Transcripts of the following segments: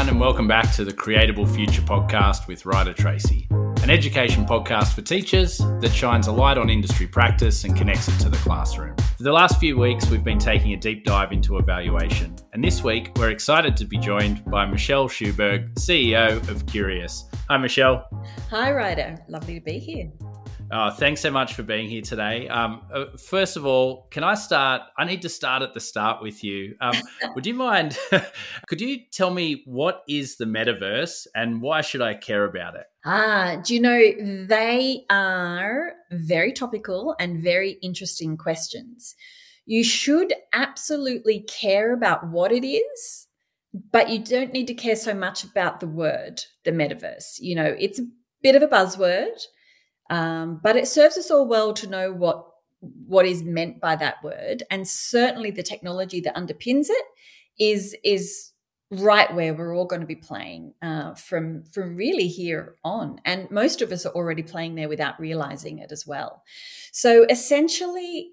everyone, and welcome back to the Creatable Future podcast with Ryder Tracy, an education podcast for teachers that shines a light on industry practice and connects it to the classroom. For the last few weeks, we've been taking a deep dive into evaluation, and this week we're excited to be joined by Michelle Schuberg, CEO of Curious. Hi, Michelle. Hi, Ryder. Lovely to be here. Oh, thanks so much for being here today. Um, uh, first of all, can I start? I need to start at the start with you. Um, would you mind? could you tell me what is the metaverse and why should I care about it? Ah, do you know they are very topical and very interesting questions. You should absolutely care about what it is, but you don't need to care so much about the word, the metaverse. You know, it's a bit of a buzzword um, but it serves us all well to know what what is meant by that word, and certainly the technology that underpins it is is right where we're all going to be playing uh, from from really here on. And most of us are already playing there without realizing it as well. So essentially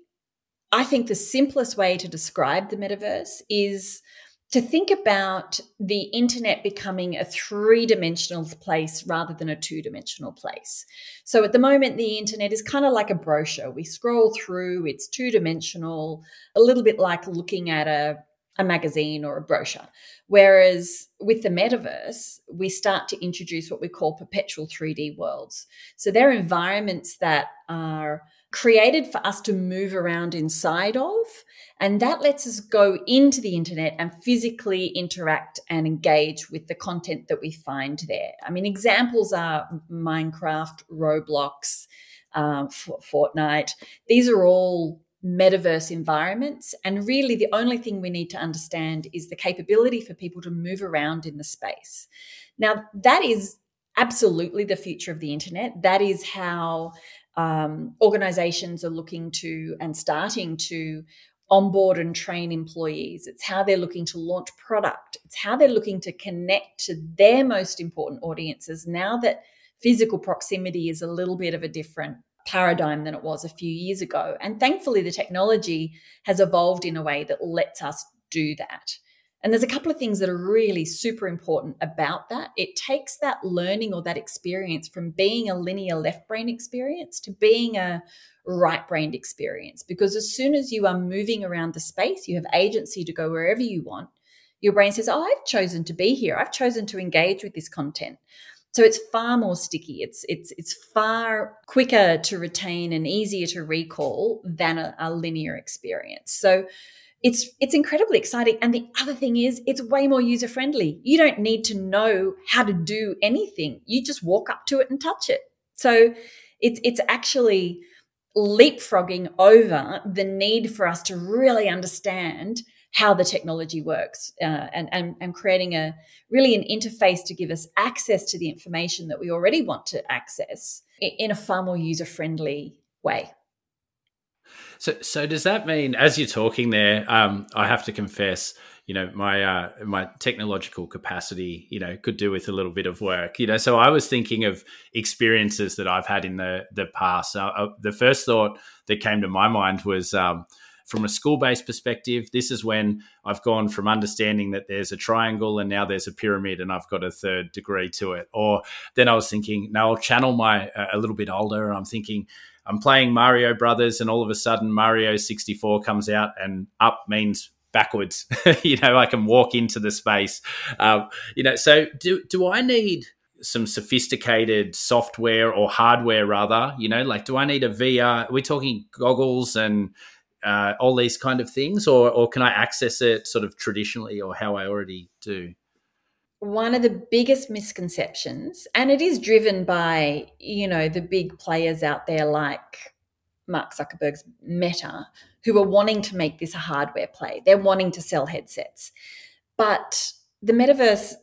i think the simplest way to describe the metaverse is to think about the internet becoming a three dimensional place rather than a two dimensional place. So at the moment, the internet is kind of like a brochure. We scroll through, it's two dimensional, a little bit like looking at a, a magazine or a brochure. Whereas with the metaverse, we start to introduce what we call perpetual 3D worlds. So they're environments that are created for us to move around inside of. And that lets us go into the internet and physically interact and engage with the content that we find there. I mean, examples are Minecraft, Roblox, um, Fortnite. These are all metaverse environments. And really, the only thing we need to understand is the capability for people to move around in the space. Now, that is absolutely the future of the internet. That is how um, organizations are looking to and starting to onboard and train employees. It's how they're looking to launch product. It's how they're looking to connect to their most important audiences now that physical proximity is a little bit of a different paradigm than it was a few years ago. And thankfully, the technology has evolved in a way that lets us do that. And there's a couple of things that are really super important about that. It takes that learning or that experience from being a linear left brain experience to being a right brained experience. Because as soon as you are moving around the space, you have agency to go wherever you want. Your brain says, Oh, I've chosen to be here. I've chosen to engage with this content. So it's far more sticky. It's it's it's far quicker to retain and easier to recall than a, a linear experience. So it's it's incredibly exciting. And the other thing is it's way more user friendly you don't need to know how to do anything. You just walk up to it and touch it. So it's it's actually leapfrogging over the need for us to really understand how the technology works uh, and, and, and creating a really an interface to give us access to the information that we already want to access in a far more user friendly way so, so does that mean, as you're talking there, um, I have to confess, you know, my uh, my technological capacity, you know, could do with a little bit of work, you know. So I was thinking of experiences that I've had in the the past. Uh, uh, the first thought that came to my mind was. Um, from a school based perspective, this is when I've gone from understanding that there's a triangle and now there's a pyramid and I've got a third degree to it. Or then I was thinking, now I'll channel my uh, a little bit older and I'm thinking, I'm playing Mario Brothers, and all of a sudden Mario 64 comes out, and up means backwards. you know, I can walk into the space. Um, you know, so do do I need some sophisticated software or hardware rather? You know, like do I need a VR? Are we talking goggles and uh, all these kind of things, or or can I access it sort of traditionally or how I already do? One of the biggest misconceptions, and it is driven by, you know, the big players out there like Mark Zuckerberg's Meta, who are wanting to make this a hardware play. They're wanting to sell headsets. But the metaverse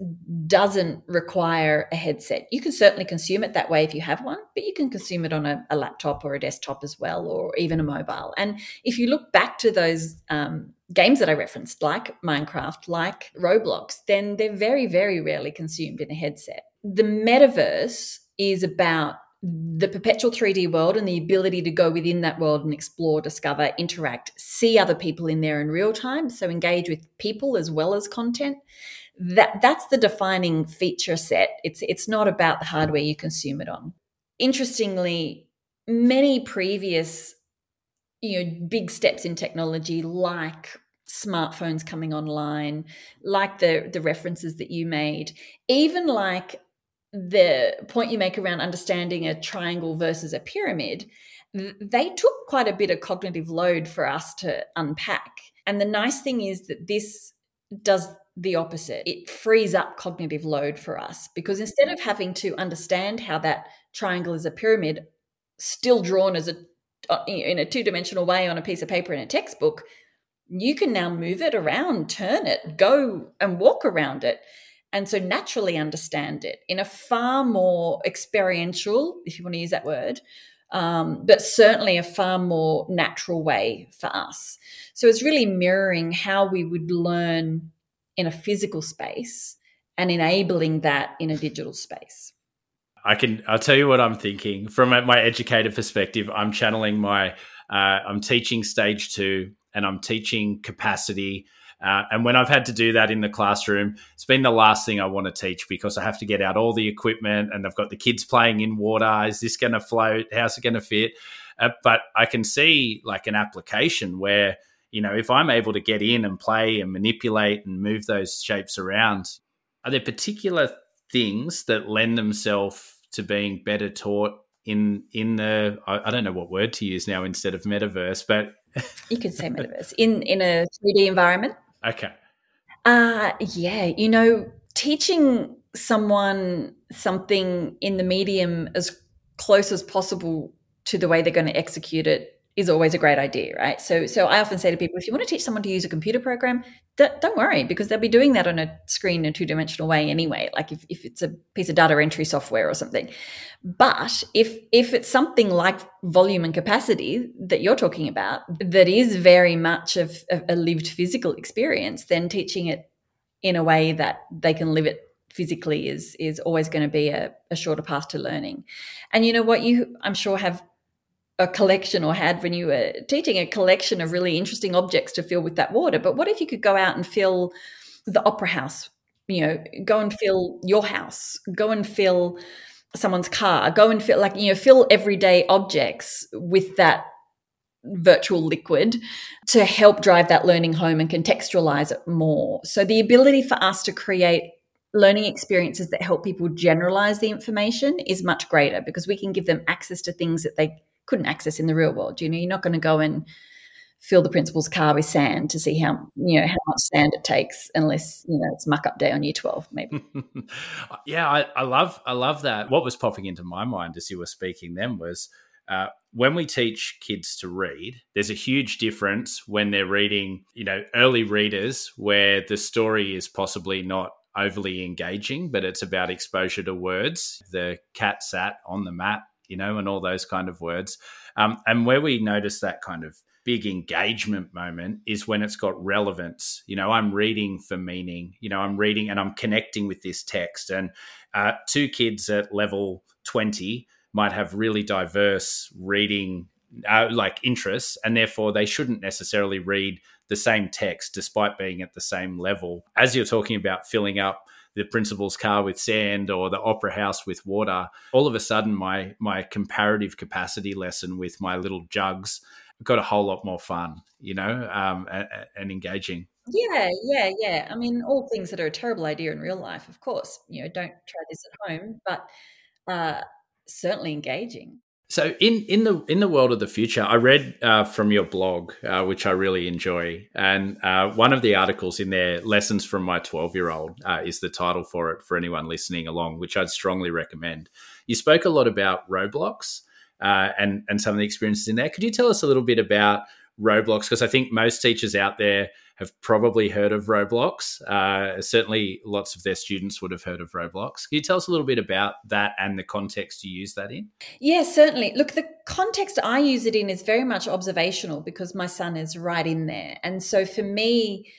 doesn't require a headset. You can certainly consume it that way if you have one, but you can consume it on a, a laptop or a desktop as well, or even a mobile. And if you look back to those um, games that I referenced, like Minecraft, like Roblox, then they're very, very rarely consumed in a headset. The metaverse is about the perpetual 3D world and the ability to go within that world and explore, discover, interact, see other people in there in real time. So engage with people as well as content. That that's the defining feature set. It's it's not about the hardware you consume it on. Interestingly, many previous you know big steps in technology like smartphones coming online like the the references that you made even like the point you make around understanding a triangle versus a pyramid they took quite a bit of cognitive load for us to unpack and the nice thing is that this does the opposite. It frees up cognitive load for us because instead of having to understand how that triangle is a pyramid still drawn as a uh, in a two-dimensional way on a piece of paper in a textbook you can now move it around turn it go and walk around it and so naturally understand it in a far more experiential if you want to use that word um, but certainly a far more natural way for us. So it's really mirroring how we would learn in a physical space and enabling that in a digital space I can. I'll tell you what I'm thinking from my educator perspective. I'm channeling my. Uh, I'm teaching stage two, and I'm teaching capacity. Uh, and when I've had to do that in the classroom, it's been the last thing I want to teach because I have to get out all the equipment, and I've got the kids playing in water. Is this going to float? How's it going to fit? Uh, but I can see like an application where you know if I'm able to get in and play and manipulate and move those shapes around, are there particular things that lend themselves to being better taught in in the I, I, don't know what word to use now instead of metaverse, but you could say metaverse in in a 3D environment. Okay. Uh yeah, you know, teaching someone something in the medium as close as possible to the way they're going to execute it is always a great idea, right? So, so I often say to people, if you want to teach someone to use a computer program, that, don't worry because they'll be doing that on a screen in a two dimensional way anyway. Like if, if it's a piece of data entry software or something. But if if it's something like volume and capacity that you're talking about, that is very much of a lived physical experience, then teaching it in a way that they can live it physically is is always going to be a, a shorter path to learning. And you know what, you I'm sure have a collection or had when you were teaching a collection of really interesting objects to fill with that water. But what if you could go out and fill the opera house? You know, go and fill your house, go and fill someone's car, go and fill like, you know, fill everyday objects with that virtual liquid to help drive that learning home and contextualize it more. So the ability for us to create learning experiences that help people generalize the information is much greater because we can give them access to things that they couldn't access in the real world. You know, you're not going to go and fill the principal's car with sand to see how you know how much sand it takes unless you know it's muck up day on year 12 maybe yeah I, I, love i love that what was popping into my mind as you were speaking then was uh, when we teach kids to read there's a huge difference when they're reading you know early readers where the story is possibly not overly engaging but it's about exposure to words the cat sat on the mat you know, and all those kind of words. Um, and where we notice that kind of big engagement moment is when it's got relevance. You know, I'm reading for meaning. You know, I'm reading and I'm connecting with this text. And uh, two kids at level 20 might have really diverse reading uh, like interests, and therefore they shouldn't necessarily read the same text despite being at the same level. As you're talking about filling up the principal's car with sand or the opera house with water, all of a sudden my my comparative capacity lesson with my little jugs got a whole lot more fun, you know, um, and, and engaging. Yeah, yeah, yeah. I mean, all things that are a terrible idea in real life, of course. You know, don't try this at home, but uh, certainly engaging. So in in the in the world of the future, I read uh, from your blog, uh, which I really enjoy, and uh, one of the articles in there, "Lessons from My Twelve Year Old," uh, is the title for it for anyone listening along, which I'd strongly recommend. You spoke a lot about Roblox uh, and and some of the experiences in there. Could you tell us a little bit about Roblox? Because I think most teachers out there have probably heard of Roblox. Uh, certainly, lots of their students would have heard of Roblox. Can you tell us a little bit about that and the context you use that in? Yeah, certainly. Look, the context I use it in is very much observational because my son is right in there. And so for me,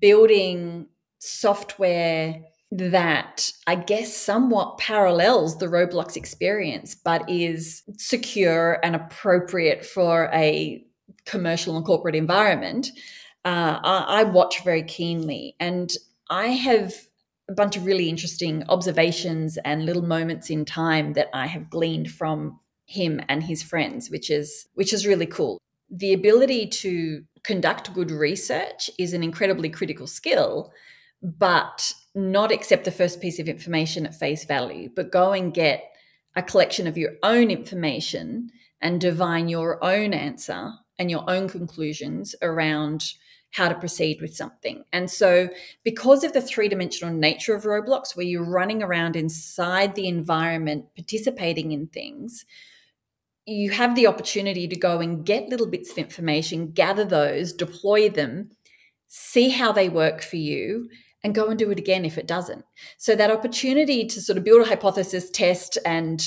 building software that I guess somewhat parallels the Roblox experience, but is secure and appropriate for a commercial and corporate environment uh, I, I watch very keenly. And I have a bunch of really interesting observations and little moments in time that I have gleaned from him and his friends, which is which is really cool. The ability to conduct good research is an incredibly critical skill, but not accept the first piece of information at face value, but go and get a collection of your own information and divine your own answer and your own conclusions around how to proceed with something. And so, because of the three dimensional nature of Roblox, where you're running around inside the environment, participating in things, you have the opportunity to go and get little bits of information, gather those, deploy them, see how they work for you, and go and do it again if it doesn't. So, that opportunity to sort of build a hypothesis, test, and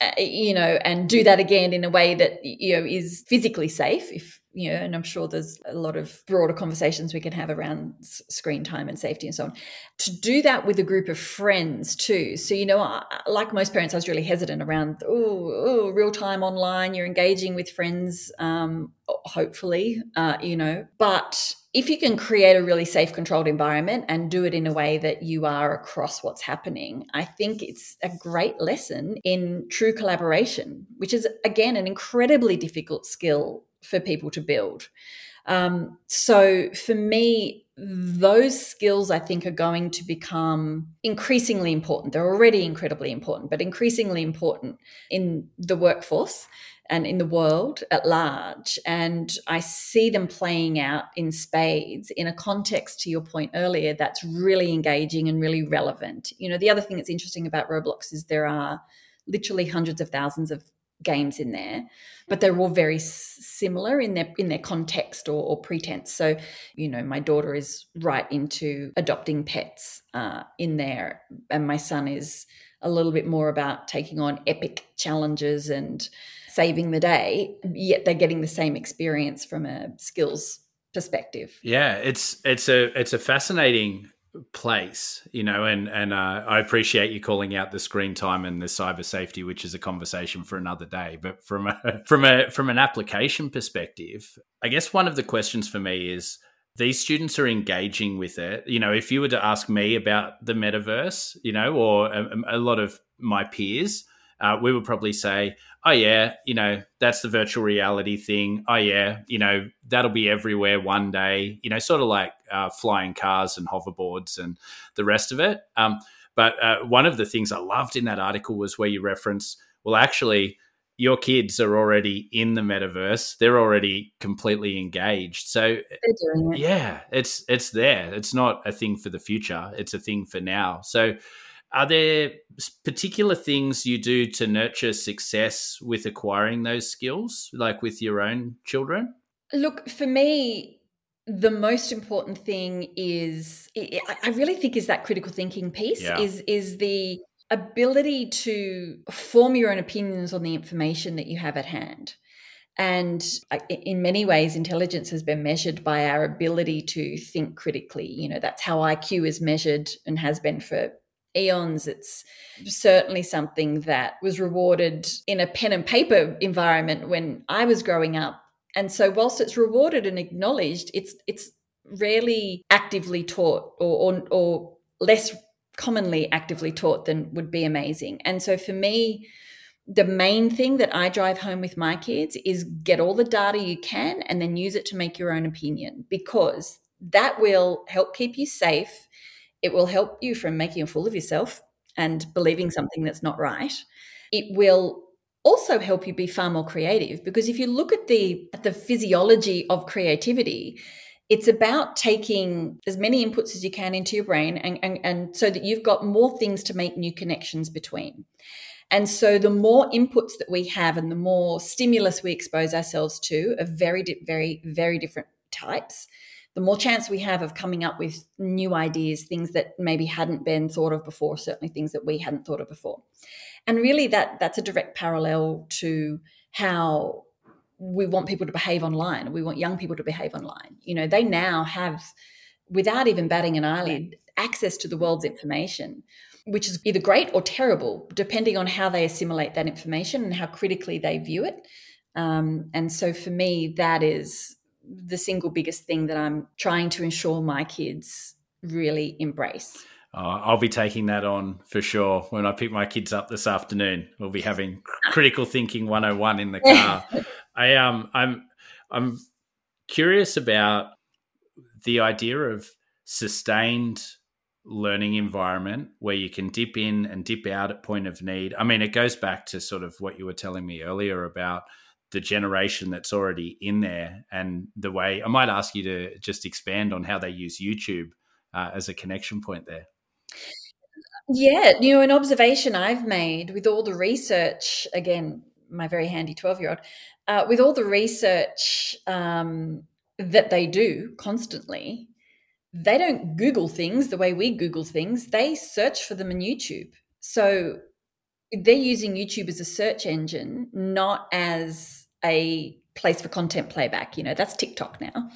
uh, you know, and do that again in a way that you know is physically safe, if you know, and I'm sure there's a lot of broader conversations we can have around screen time and safety and so on. To do that with a group of friends too. So, you know, like most parents, I was really hesitant around, oh, real time online, you're engaging with friends, um, hopefully, uh, you know, but if you can create a really safe, controlled environment and do it in a way that you are across what's happening, I think it's a great lesson in true collaboration, which is, again, an incredibly difficult skill for people to build. Um, so for me, those skills I think are going to become increasingly important. They're already incredibly important, but increasingly important in the workforce and in the world at large. And I see them playing out in spades in a context, to your point earlier, that's really engaging and really relevant. You know, the other thing that's interesting about Roblox is there are literally hundreds of thousands of games in there but they're all very similar in their in their context or, or pretense so you know my daughter is right into adopting pets uh, in there and my son is a little bit more about taking on epic challenges and saving the day, yet they're getting the same experience from a skills perspective. Yeah, it's it's a it's a fascinating place, you know, and and uh, I appreciate you calling out the screen time and the cyber safety, which is a conversation for another day. But from a from a from an application perspective, I guess one of the questions for me is these students are engaging with it. You know, if you were to ask me about the metaverse, you know, or a, a lot of my peers, uh, we would probably say, oh, yeah, you know, that's the virtual reality thing. Oh, yeah, you know, that'll be everywhere one day, you know, sort of like uh, flying cars and hoverboards and the rest of it. Um, but uh, one of the things I loved in that article was where you reference, well, actually, your kids are already in the metaverse they're already completely engaged so it. yeah it's it's there it's not a thing for the future it's a thing for now so are there particular things you do to nurture success with acquiring those skills, like with your own children? Look, for me, the most important thing is I really think is that critical thinking piece yeah. is is the ability to form your own opinions on the information that you have at hand. And in many ways, intelligence has been measured by our ability to think critically. You know, that's how IQ is measured and has been for eons. It's certainly something that was rewarded in a pen and paper environment when I was growing up. And so, whilst it's rewarded and acknowledged, it's it's rarely actively taught or, or, or less commonly actively taught than would be amazing. And so, for me, the main thing that I drive home with my kids is get all the data you can and then use it to make your own opinion because that will help keep you safe it will help you from making a fool of yourself and believing something that's not right. It will also help you be far more creative because if you look at the at the physiology of creativity, it's about taking as many inputs as you can into your brain and, and, and so that you've got more things to make new connections between. And so the more inputs that we have and the more stimulus we expose ourselves to of very, very, very different types, the more chance we have of coming up with new ideas, things that maybe hadn't been thought of before, certainly things that we hadn't thought of before. And really that that's a direct parallel to how we want people to behave online. We want young people to behave online. You know, they now have, without even batting an eyelid, access to the world's information, which is either great or terrible, depending on how they assimilate that information and how critically they view it. Um, and so for me, that is the single biggest thing that I'm trying to ensure my kids really embrace. Uh, I'll be taking that on for sure when I pick my kids up this afternoon. We'll be having critical thinking 101 in the car. I um I'm I'm curious about the idea of sustained learning environment where you can dip in and dip out at point of need. I mean, it goes back to sort of what you were telling me earlier about the generation that's already in there and the way I might ask you to just expand on how they use YouTube uh, as a connection point there. Yeah, you know, an observation I've made with all the research, again, my very handy 12 year old, uh, with all the research um, that they do constantly, they don't Google things the way we Google things. They search for them on YouTube. So they're using YouTube as a search engine, not as a place for content playback. You know, that's TikTok now.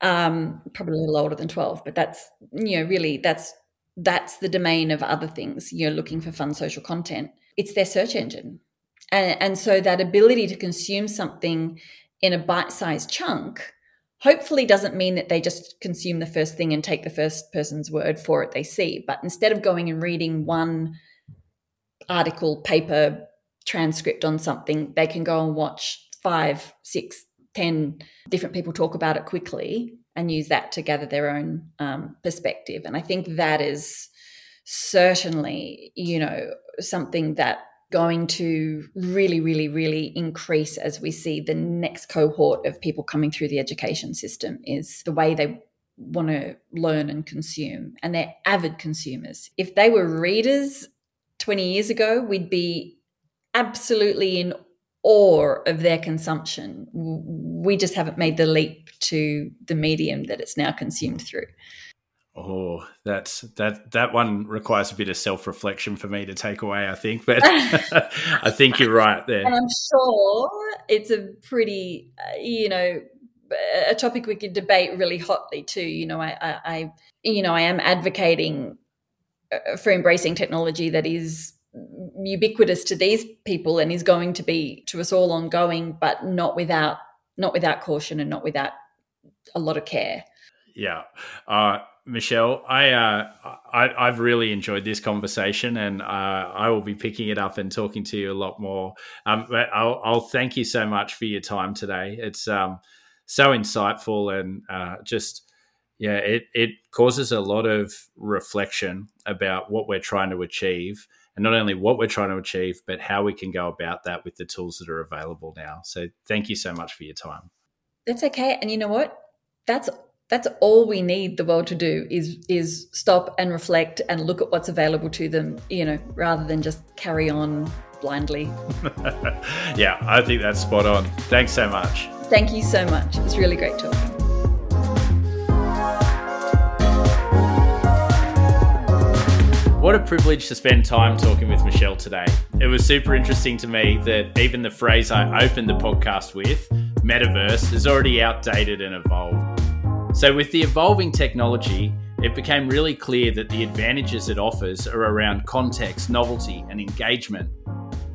Um, probably a little older than 12, but that's, you know, really that's that's the domain of other things. You're looking for fun social content. It's their search engine. And, and so that ability to consume something in a bite-sized chunk hopefully doesn't mean that they just consume the first thing and take the first person's word for it they see. But instead of going and reading one article, paper, transcript on something, they can go and watch five, six, ten different people talk about it quickly and use that to gather their own um, perspective. And I think that is certainly, you know, something that going to really, really, really increase as we see the next cohort of people coming through the education system is the way they want to learn and consume. And they're avid consumers. If they were readers 20 years ago, we'd be absolutely in awe of their consumption. We just haven't made the leap to the medium that it's now consumed through. Oh, that's that that one requires a bit of self reflection for me to take away. I think, but I think you're right there. And I'm sure it's a pretty, uh, you know, a topic we could debate really hotly too. You know, I, I, I you know, I am advocating for embracing technology that is ubiquitous to these people and is going to be to us all ongoing, but not without not without caution and not without a lot of care. Yeah. Uh, Michelle, I, uh, I have really enjoyed this conversation, and uh, I will be picking it up and talking to you a lot more. Um, but I'll, I'll, thank you so much for your time today. It's um, so insightful and uh, just yeah, it it causes a lot of reflection about what we're trying to achieve, and not only what we're trying to achieve, but how we can go about that with the tools that are available now. So, thank you so much for your time. That's okay, and you know what? That's that's all we need the world to do is is stop and reflect and look at what's available to them you know rather than just carry on blindly yeah i think that's spot on thanks so much thank you so much it was really great talking What a privilege to spend time talking with Michelle today. It was super interesting to me that even the phrase I opened the podcast with, metaverse, is already outdated and evolved. So, with the evolving technology, it became really clear that the advantages it offers are around context, novelty, and engagement.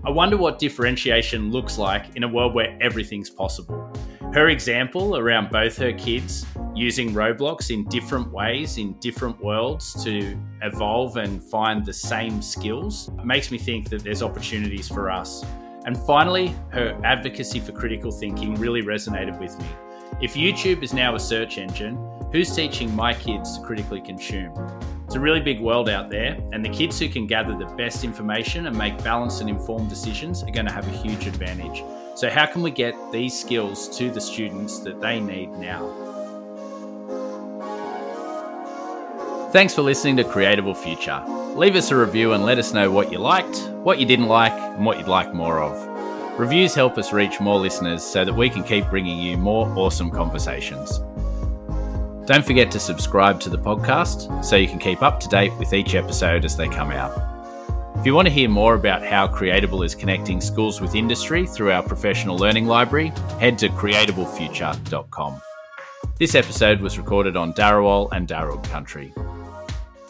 I wonder what differentiation looks like in a world where everything's possible. Her example around both her kids using Roblox in different ways in different worlds to evolve and find the same skills makes me think that there's opportunities for us. And finally, her advocacy for critical thinking really resonated with me. If YouTube is now a search engine, who's teaching my kids to critically consume? It's a really big world out there, and the kids who can gather the best information and make balanced and informed decisions are going to have a huge advantage. So, how can we get these skills to the students that they need now? Thanks for listening to Creatable Future. Leave us a review and let us know what you liked, what you didn't like, and what you'd like more of. Reviews help us reach more listeners so that we can keep bringing you more awesome conversations. Don't forget to subscribe to the podcast so you can keep up to date with each episode as they come out. If you want to hear more about how Creatable is connecting schools with industry through our professional learning library, head to creatablefuture.com. This episode was recorded on Darawal and Darug country.